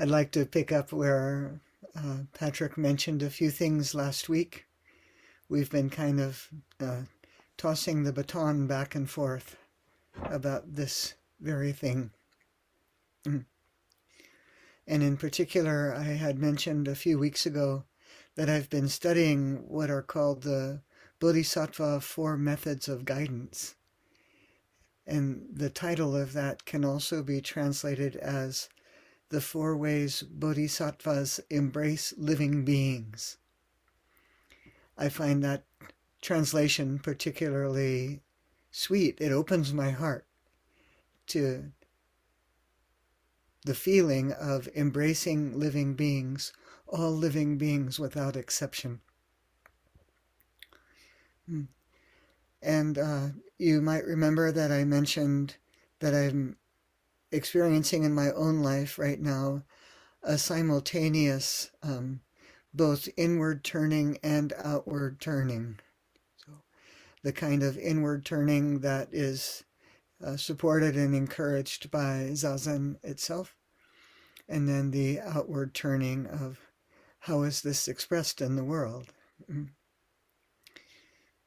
I'd like to pick up where uh, Patrick mentioned a few things last week. We've been kind of uh, tossing the baton back and forth about this very thing. And in particular, I had mentioned a few weeks ago that I've been studying what are called the Bodhisattva Four Methods of Guidance. And the title of that can also be translated as The Four Ways Bodhisattvas Embrace Living Beings. I find that translation particularly sweet. It opens my heart to the feeling of embracing living beings, all living beings without exception. Hmm. And uh, you might remember that I mentioned that I'm experiencing in my own life right now a simultaneous um, both inward turning and outward turning. So, the kind of inward turning that is uh, supported and encouraged by Zazen itself, and then the outward turning of how is this expressed in the world. Mm-hmm.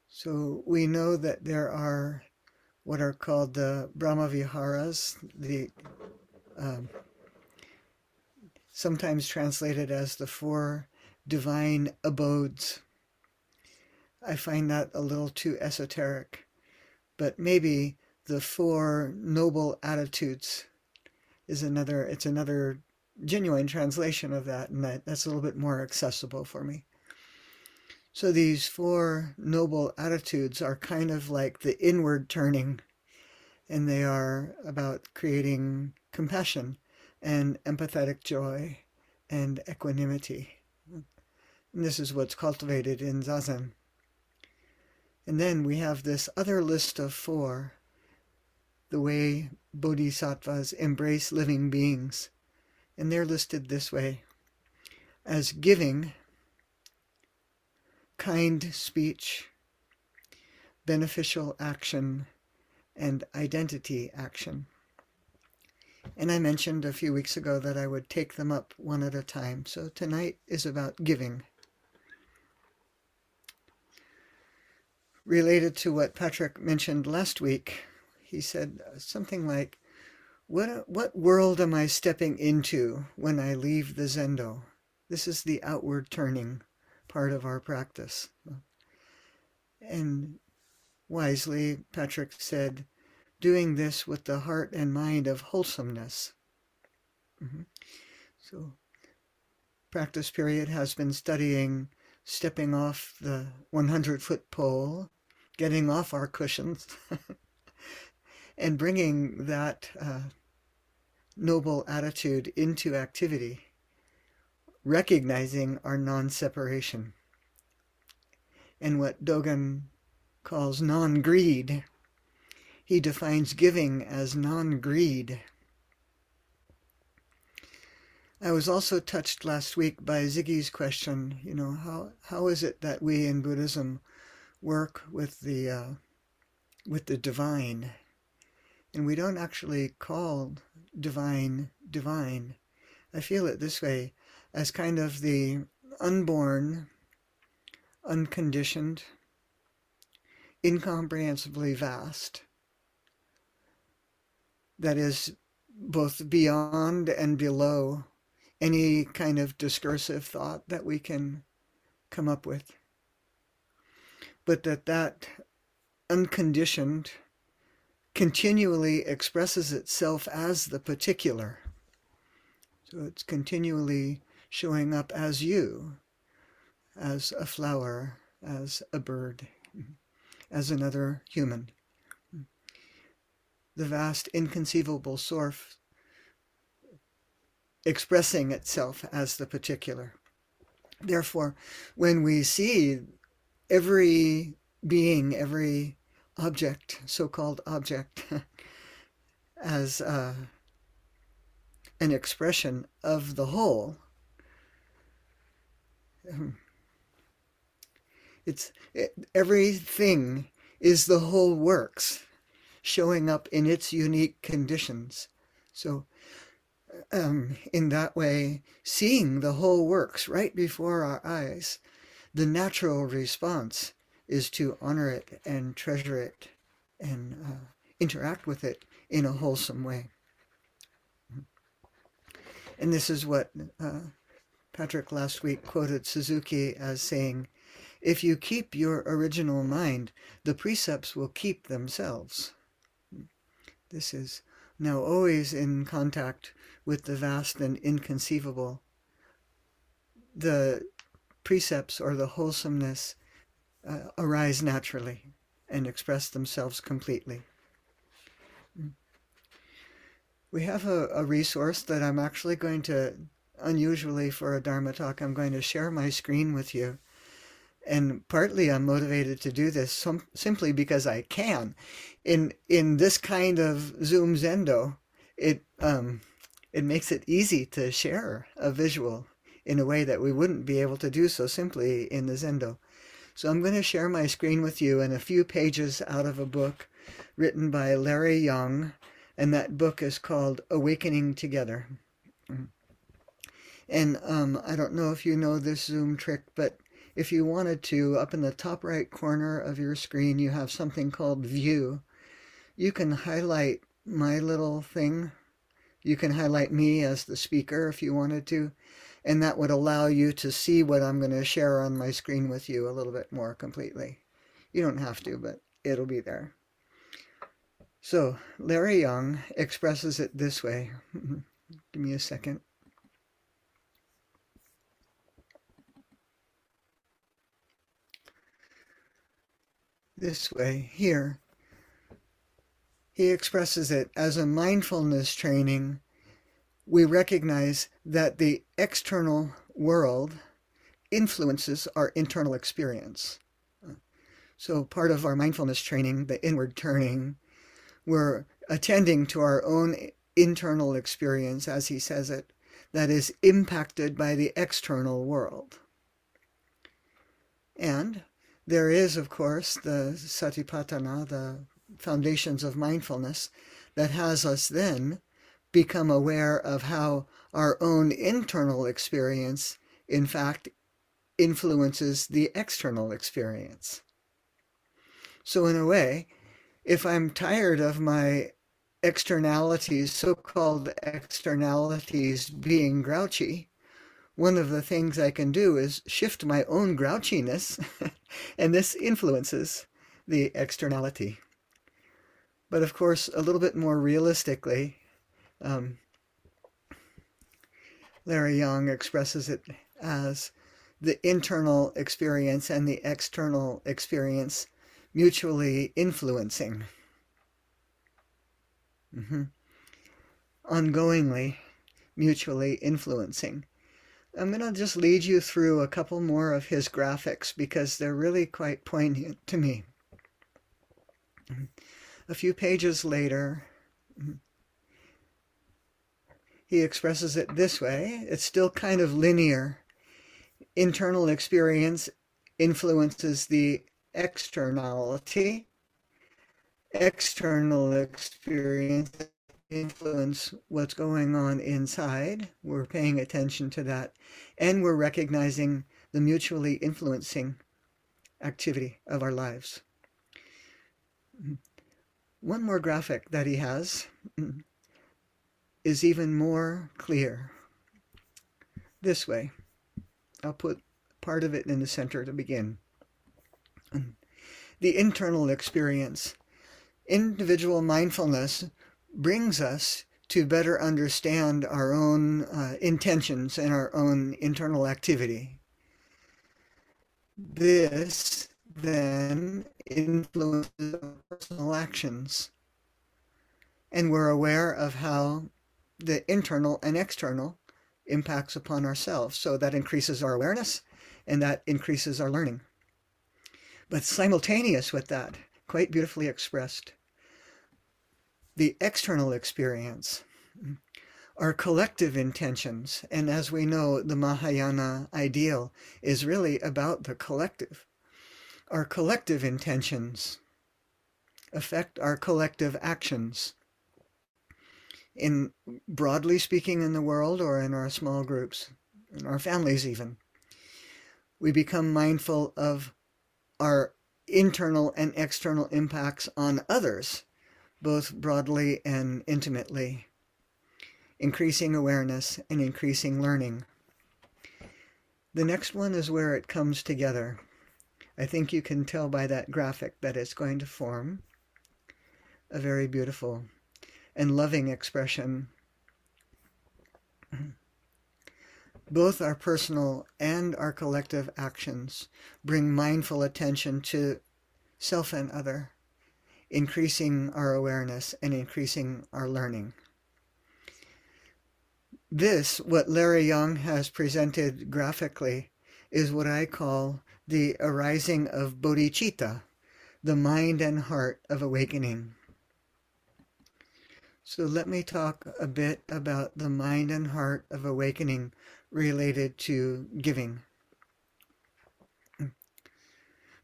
So we know that there are what are called the Brahma Viharas, the um, sometimes translated as the four divine abodes. I find that a little too esoteric, but maybe the four noble attitudes is another it's another genuine translation of that and that, that's a little bit more accessible for me so these four noble attitudes are kind of like the inward turning and they are about creating compassion and empathetic joy and equanimity. And this is what's cultivated in zazen. And then we have this other list of four the way bodhisattvas embrace living beings. And they're listed this way. As giving, kind speech, beneficial action, and identity action. And I mentioned a few weeks ago that I would take them up one at a time. So tonight is about giving. Related to what Patrick mentioned last week, he said something like, what, what world am I stepping into when I leave the Zendo? This is the outward turning part of our practice. And wisely, Patrick said, doing this with the heart and mind of wholesomeness. Mm-hmm. So, practice period has been studying stepping off the 100 foot pole, getting off our cushions. and bringing that uh, noble attitude into activity, recognizing our non separation. And what Dogen calls non greed, he defines giving as non greed. I was also touched last week by Ziggy's question, you know, how, how is it that we in Buddhism work with the, uh, with the divine? And we don't actually call divine divine. I feel it this way as kind of the unborn, unconditioned, incomprehensibly vast, that is both beyond and below any kind of discursive thought that we can come up with. But that that unconditioned, continually expresses itself as the particular. So it's continually showing up as you, as a flower, as a bird, as another human. The vast, inconceivable source expressing itself as the particular. Therefore, when we see every being, every object, so-called object, as uh, an expression of the whole. It's it, everything is the whole works showing up in its unique conditions. So um, in that way, seeing the whole works right before our eyes, the natural response is to honor it and treasure it and uh, interact with it in a wholesome way. And this is what uh, Patrick last week quoted Suzuki as saying, if you keep your original mind, the precepts will keep themselves. This is now always in contact with the vast and inconceivable. The precepts or the wholesomeness uh, arise naturally and express themselves completely. We have a, a, resource that I'm actually going to, unusually for a Dharma talk, I'm going to share my screen with you. And partly I'm motivated to do this simply because I can. In in this kind of Zoom Zendo, it um, it makes it easy to share a visual in a way that we wouldn't be able to do so simply in the Zendo. So I'm going to share my screen with you and a few pages out of a book written by Larry Yang, and that book is called Awakening Together. And um, I don't know if you know this Zoom trick, but if you wanted to, up in the top right corner of your screen, you have something called View. You can highlight my little thing. You can highlight me as the speaker if you wanted to and that would allow you to see what I'm going to share on my screen with you a little bit more completely. You don't have to, but it'll be there. So Larry Yang expresses it this way. Give me a second. This way, here. He expresses it as a mindfulness training we recognize that the external world influences our internal experience. So, part of our mindfulness training, the inward turning, we're attending to our own internal experience, as he says it, that is impacted by the external world. And there is, of course, the satipatthana, the foundations of mindfulness, that has us then become aware of how our own internal experience, in fact, influences the external experience. So, in a way, if I'm tired of my externalities, so called externalities, being grouchy, one of the things I can do is shift my own grouchiness, and this influences the externality. But of course, a little bit more realistically, um, Larry Yang expresses it as the internal experience and the external experience mutually influencing. Mm-hmm. Ongoingly, mutually influencing. I'm going to just lead you through a couple more of his graphics because they're really quite poignant to me. A few pages later, he expresses it this way it's still kind of linear. Internal experience influences the externality. External experience influence what's going on inside. We're paying attention to that. And we're recognizing the mutually influencing activity of our lives. One more graphic that he has is even more clear. This way. I'll put part of it in the center to begin. The internal experience. Individual mindfulness brings us to better understand our own uh, intentions and our own internal activity. This then influences personal actions. And we're aware of how the internal and external impacts upon ourselves. So that increases our awareness and that increases our learning. But simultaneous with that, quite beautifully expressed, the external experience, our collective intentions. And as we know, the Mahayana ideal is really about the collective. Our collective intentions affect our collective actions in broadly speaking in the world or in our small groups, in our families even. We become mindful of our internal and external impacts on others, both broadly and intimately, increasing awareness and increasing learning. The next one is where it comes together. I think you can tell by that graphic that it's going to form a very beautiful and loving expression. Both our personal and our collective actions bring mindful attention to self and other, increasing our awareness and increasing our learning. This, what Larry Yang has presented graphically, is what I call the arising of bodhicitta, the mind and heart of awakening. So let me talk a bit about the mind and heart of awakening related to giving.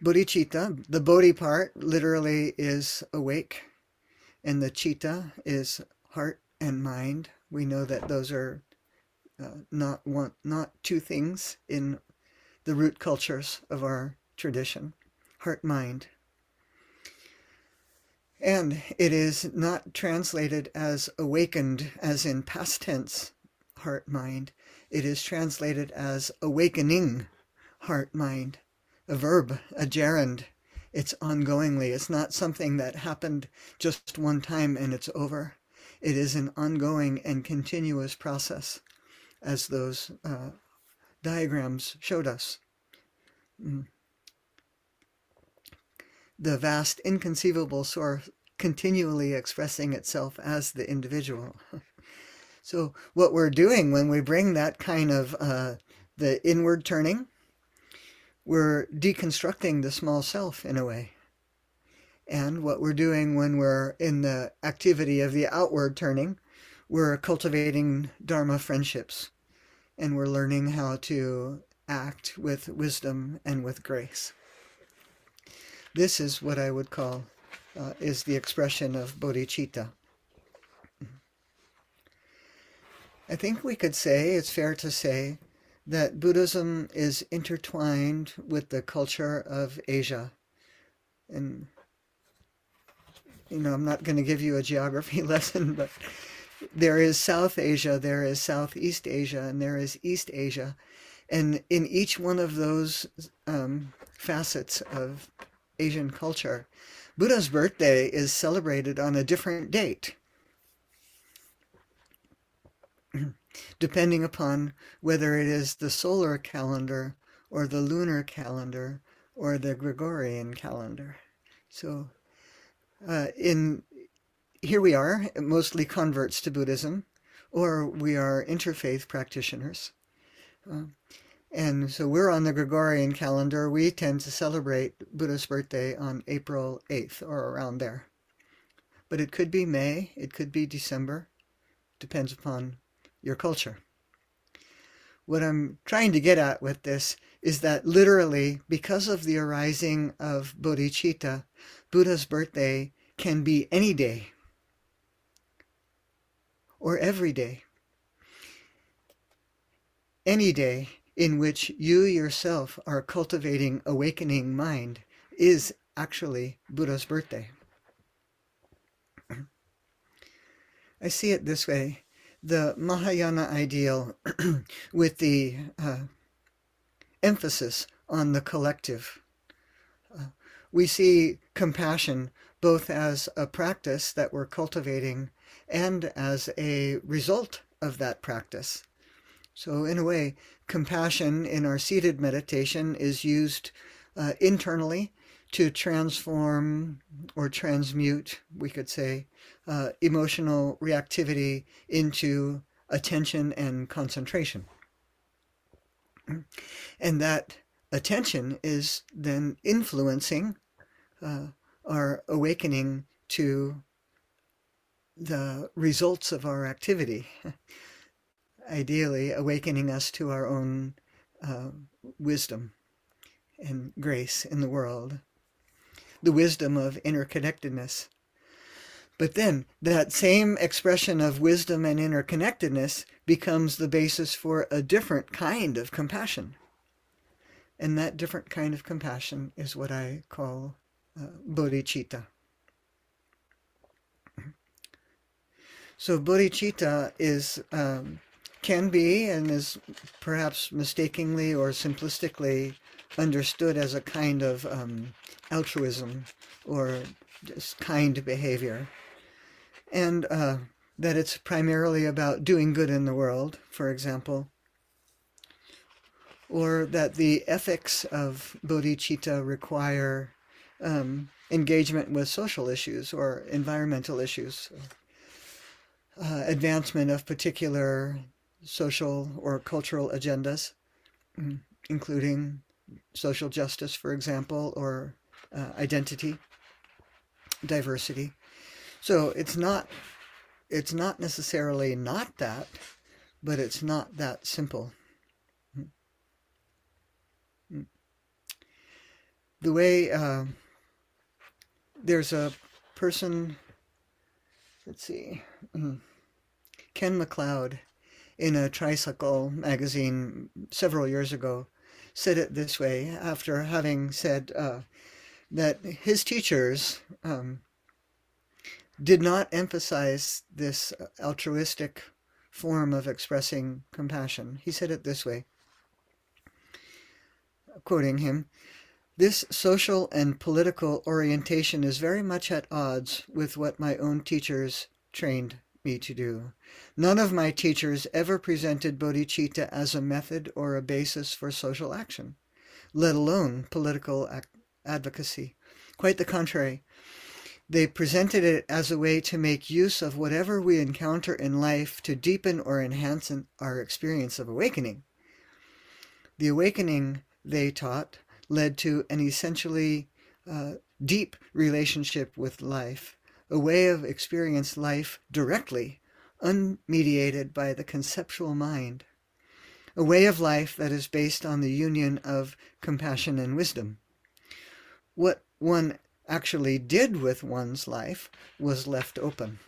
Bodhicitta, the bodhi part literally is awake, and the citta is heart and mind. We know that those are uh, not one, not two things in the root cultures of our tradition, heart mind. And it is not translated as awakened as in past tense, heart mind. It is translated as awakening, heart mind, a verb, a gerund. It's ongoingly. It's not something that happened just one time and it's over. It is an ongoing and continuous process, as those uh, diagrams showed us. Mm the vast inconceivable source continually expressing itself as the individual. so what we're doing when we bring that kind of uh, the inward turning, we're deconstructing the small self in a way. And what we're doing when we're in the activity of the outward turning, we're cultivating Dharma friendships and we're learning how to act with wisdom and with grace. This is what I would call uh, is the expression of bodhicitta. I think we could say, it's fair to say, that Buddhism is intertwined with the culture of Asia. And, you know, I'm not going to give you a geography lesson, but there is South Asia, there is Southeast Asia, and there is East Asia. And in each one of those um, facets of Asian culture, Buddha's birthday is celebrated on a different date, depending upon whether it is the solar calendar or the lunar calendar or the Gregorian calendar. So, uh, in here we are, mostly converts to Buddhism, or we are interfaith practitioners. Uh, and so we're on the Gregorian calendar. We tend to celebrate Buddha's birthday on April 8th or around there. But it could be May, it could be December, depends upon your culture. What I'm trying to get at with this is that literally, because of the arising of bodhicitta, Buddha's birthday can be any day or every day. Any day in which you yourself are cultivating awakening mind is actually Buddha's birthday. I see it this way. The Mahayana ideal with the uh, emphasis on the collective. Uh, we see compassion both as a practice that we're cultivating and as a result of that practice. So, in a way, compassion in our seated meditation is used uh, internally to transform or transmute, we could say, uh, emotional reactivity into attention and concentration. And that attention is then influencing uh, our awakening to the results of our activity. ideally awakening us to our own uh, wisdom and grace in the world, the wisdom of interconnectedness. But then that same expression of wisdom and interconnectedness becomes the basis for a different kind of compassion. And that different kind of compassion is what I call uh, bodhicitta. So bodhicitta is um, can be and is perhaps mistakenly or simplistically understood as a kind of um, altruism or just kind behavior. And uh, that it's primarily about doing good in the world, for example, or that the ethics of bodhicitta require um, engagement with social issues or environmental issues, uh, advancement of particular social or cultural agendas, mm, including social justice, for example, or uh, identity, diversity. So it's not it's not necessarily not that, but it's not that simple. The way uh, there's a person, let's see, Ken McLeod in a tricycle magazine several years ago said it this way after having said uh, that his teachers um, did not emphasize this altruistic form of expressing compassion. He said it this way, quoting him, this social and political orientation is very much at odds with what my own teachers trained me to do. None of my teachers ever presented bodhicitta as a method or a basis for social action, let alone political advocacy. Quite the contrary. They presented it as a way to make use of whatever we encounter in life to deepen or enhance our experience of awakening. The awakening, they taught, led to an essentially uh, deep relationship with life, a way of experience life directly, unmediated by the conceptual mind, a way of life that is based on the union of compassion and wisdom. What one actually did with one's life was left open.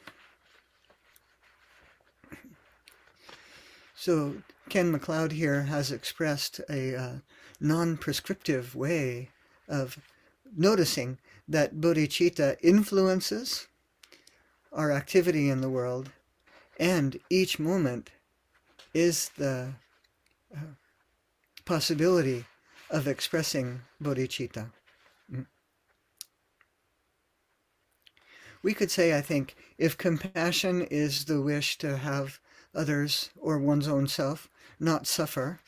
So Ken McLeod here has expressed a uh, non-prescriptive way of noticing that bodhicitta influences our activity in the world and each moment is the uh, possibility of expressing bodhicitta. we could say, I think, if compassion is the wish to have others or one's own self not suffer,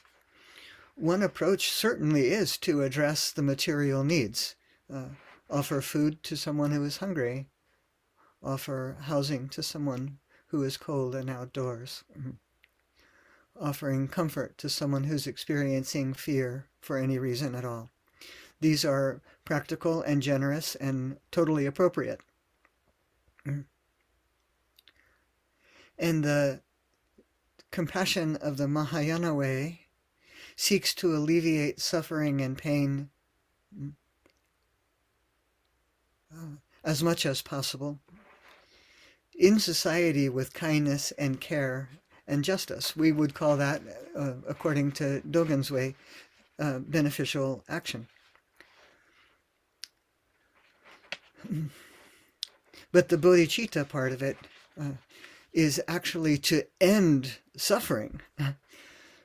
one approach certainly is to address the material needs. Uh, offer food to someone who is hungry, offer housing to someone who is cold and outdoors, mm-hmm. offering comfort to someone who's experiencing fear for any reason at all. These are practical and generous and totally appropriate. And the compassion of the Mahayana way seeks to alleviate suffering and pain uh, as much as possible in society with kindness and care and justice. We would call that, uh, according to Dogen's way, uh, beneficial action. But the bodhicitta part of it uh, is actually to end suffering.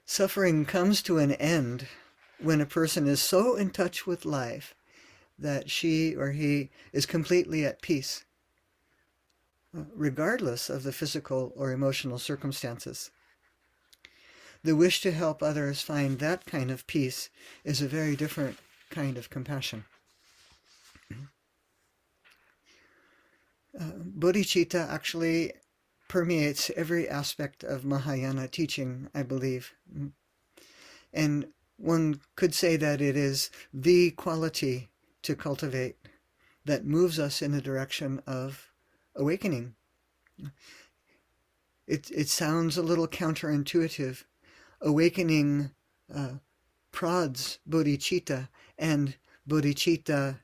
suffering comes to an end when a person is so in touch with life that she or he is completely at peace, regardless of the physical or emotional circumstances. The wish to help others find that kind of peace is a very different kind of compassion. Uh, bodhicitta actually permeates every aspect of Mahayana teaching, I believe. And one could say that it is the quality to cultivate that moves us in the direction of awakening. It, it sounds a little counterintuitive. Awakening uh, prods bodhicitta, and bodhicitta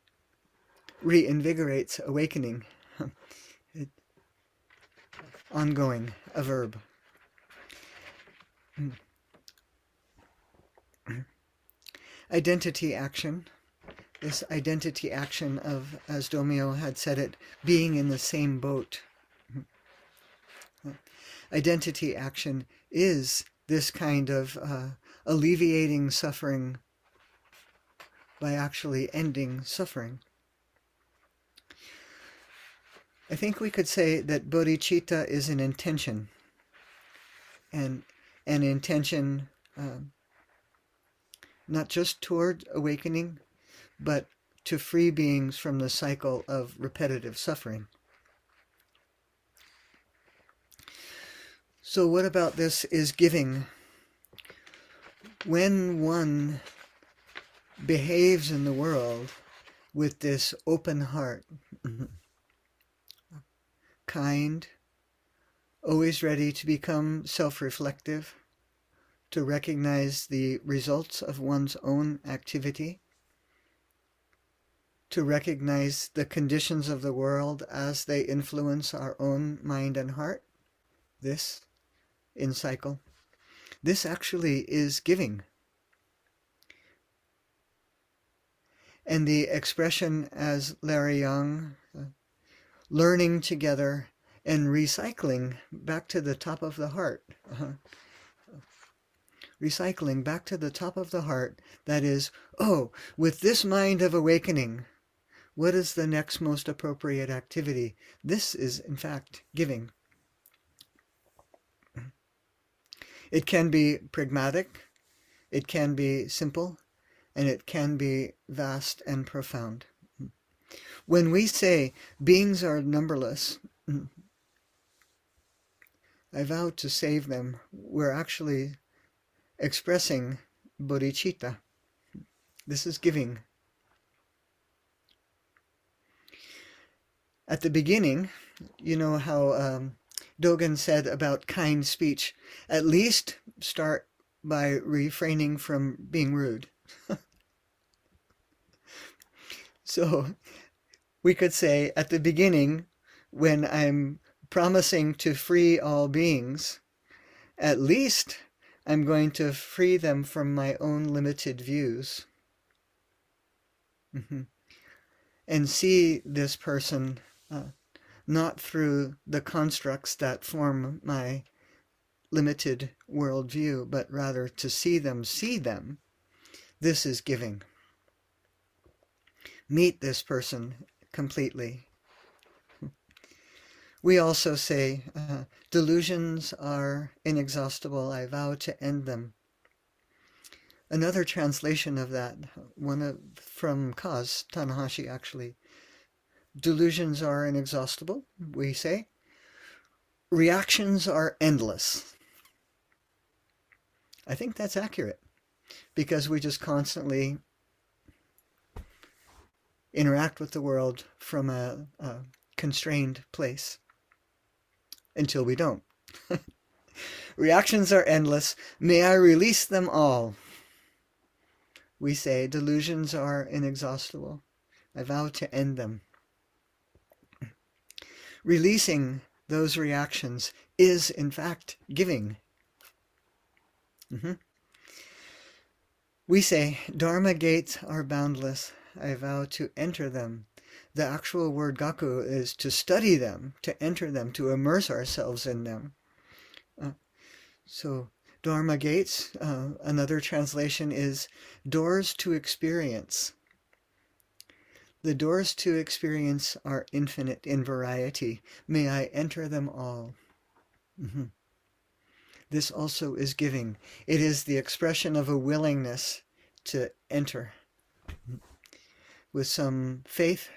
reinvigorates awakening. it, ongoing, a verb. Identity action. This identity action of, as Domyo had said it, being in the same boat. Identity action is this kind of uh, alleviating suffering by actually ending suffering. I think we could say that bodhicitta is an intention, and an intention um, not just toward awakening, but to free beings from the cycle of repetitive suffering. So, what about this is giving? When one behaves in the world with this open heart, kind, always ready to become self reflective, to recognize the results of one's own activity, to recognize the conditions of the world as they influence our own mind and heart. This, in cycle, this actually is giving. And the expression as Larry Yang, uh, learning together and recycling back to the top of the heart. Uh-huh. Recycling back to the top of the heart. That is, oh, with this mind of awakening, what is the next most appropriate activity? This is, in fact, giving. It can be pragmatic, it can be simple, and it can be vast and profound. When we say beings are numberless, I vow to save them, we're actually expressing bodhicitta. This is giving. At the beginning, you know how um, Dogen said about kind speech, at least start by refraining from being rude. so we could say at the beginning, when I'm promising to free all beings, at least I'm going to free them from my own limited views. Mm-hmm. And see this person uh, not through the constructs that form my limited worldview, but rather to see them see them. This is giving. Meet this person completely. We also say, uh, delusions are inexhaustible, I vow to end them. Another translation of that, one of, from Kaz, Tanahashi actually, delusions are inexhaustible, we say. Reactions are endless. I think that's accurate because we just constantly interact with the world from a, a constrained place until we don't. Reactions are endless. May I release them all. We say delusions are inexhaustible. I vow to end them. Releasing those reactions is, in fact, giving. Mm-hmm. We say, Dharma gates are boundless. I vow to enter them. The actual word gaku is to study them, to enter them, to immerse ourselves in them. Uh, so, Dharma gates, uh, another translation is doors to experience. The doors to experience are infinite in variety. May I enter them all. Mm-hmm. This also is giving. It is the expression of a willingness to enter with some faith,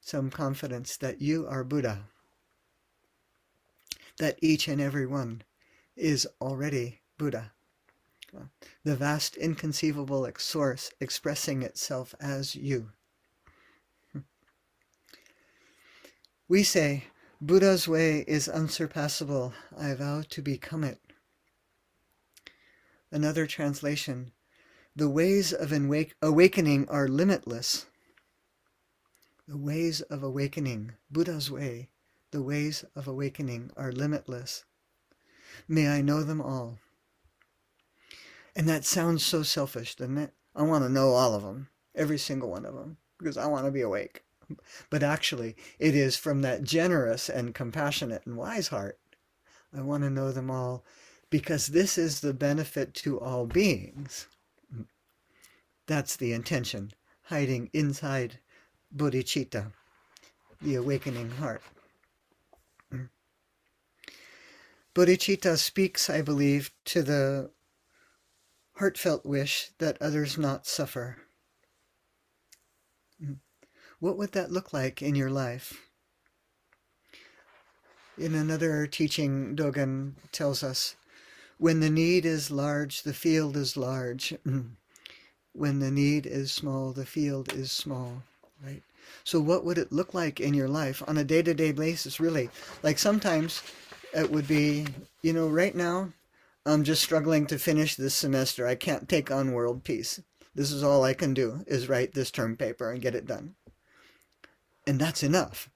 some confidence that you are Buddha, that each and every one is already Buddha. The vast inconceivable source expressing itself as you. We say, Buddha's way is unsurpassable. I vow to become it. Another translation the ways of awakening are limitless. The ways of awakening, Buddha's way, the ways of awakening are limitless. May I know them all. And that sounds so selfish, doesn't it? I want to know all of them, every single one of them, because I want to be awake. But actually, it is from that generous and compassionate and wise heart. I want to know them all because this is the benefit to all beings. That's the intention, hiding inside bodhicitta, the awakening heart. Bodhicitta speaks, I believe, to the heartfelt wish that others not suffer. What would that look like in your life? In another teaching, Dogen tells us when the need is large, the field is large. when the need is small, the field is small, right? So, what would it look like in your life on a day to day basis, really? Like sometimes it would be, you know, right now, I'm just struggling to finish this semester. I can't take on world peace. This is all I can do is write this term paper and get it done. And that's enough.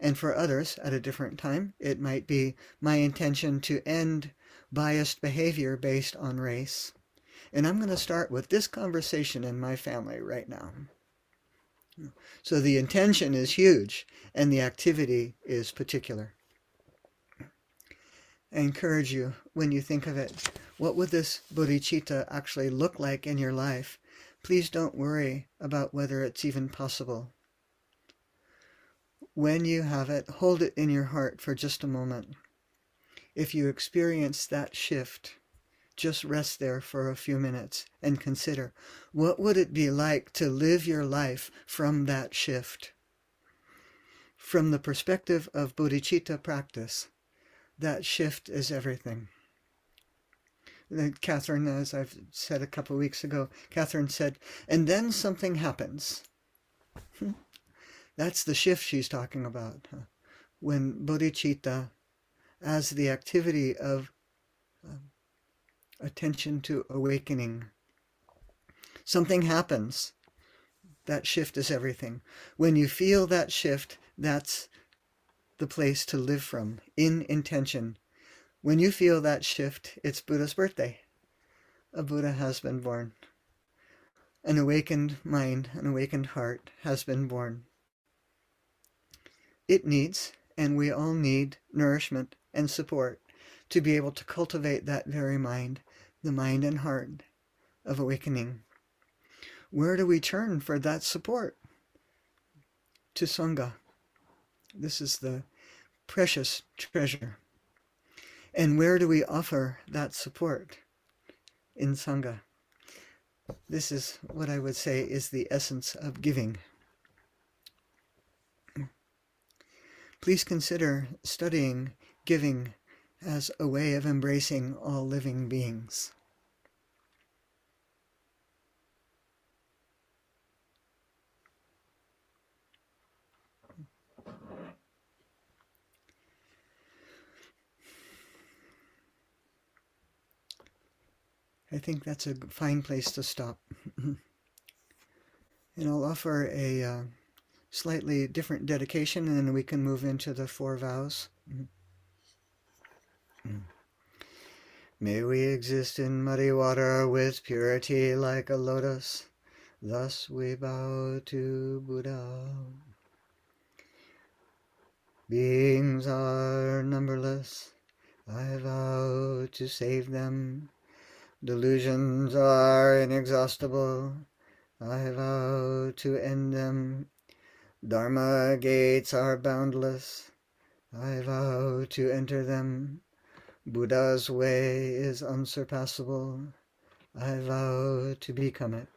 And for others, at a different time, it might be my intention to end biased behavior based on race. And I'm going to start with this conversation in my family right now. So the intention is huge and the activity is particular. I encourage you, when you think of it, what would this bodhicitta actually look like in your life? Please don't worry about whether it's even possible. When you have it, hold it in your heart for just a moment. If you experience that shift, just rest there for a few minutes and consider what would it be like to live your life from that shift? From the perspective of bodhicitta practice, that shift is everything. Catherine, as I've said a couple of weeks ago, Catherine said, and then something happens. That's the shift she's talking about. When bodhicitta, as the activity of um, attention to awakening, something happens. That shift is everything. When you feel that shift, that's the place to live from, in intention. When you feel that shift, it's Buddha's birthday. A Buddha has been born. An awakened mind, an awakened heart has been born. It needs, and we all need, nourishment and support to be able to cultivate that very mind, the mind and heart of awakening. Where do we turn for that support? To Sangha. This is the precious treasure. And where do we offer that support? In Sangha. This is what I would say is the essence of giving. Please consider studying giving as a way of embracing all living beings. I think that's a fine place to stop. and I'll offer a uh, slightly different dedication, and then we can move into the four vows. Mm. May we exist in muddy water with purity like a lotus. Thus we bow to Buddha. Beings are numberless. I vow to save them. Delusions are inexhaustible. I vow to end them. Dharma gates are boundless. I vow to enter them. Buddha's way is unsurpassable. I vow to become it.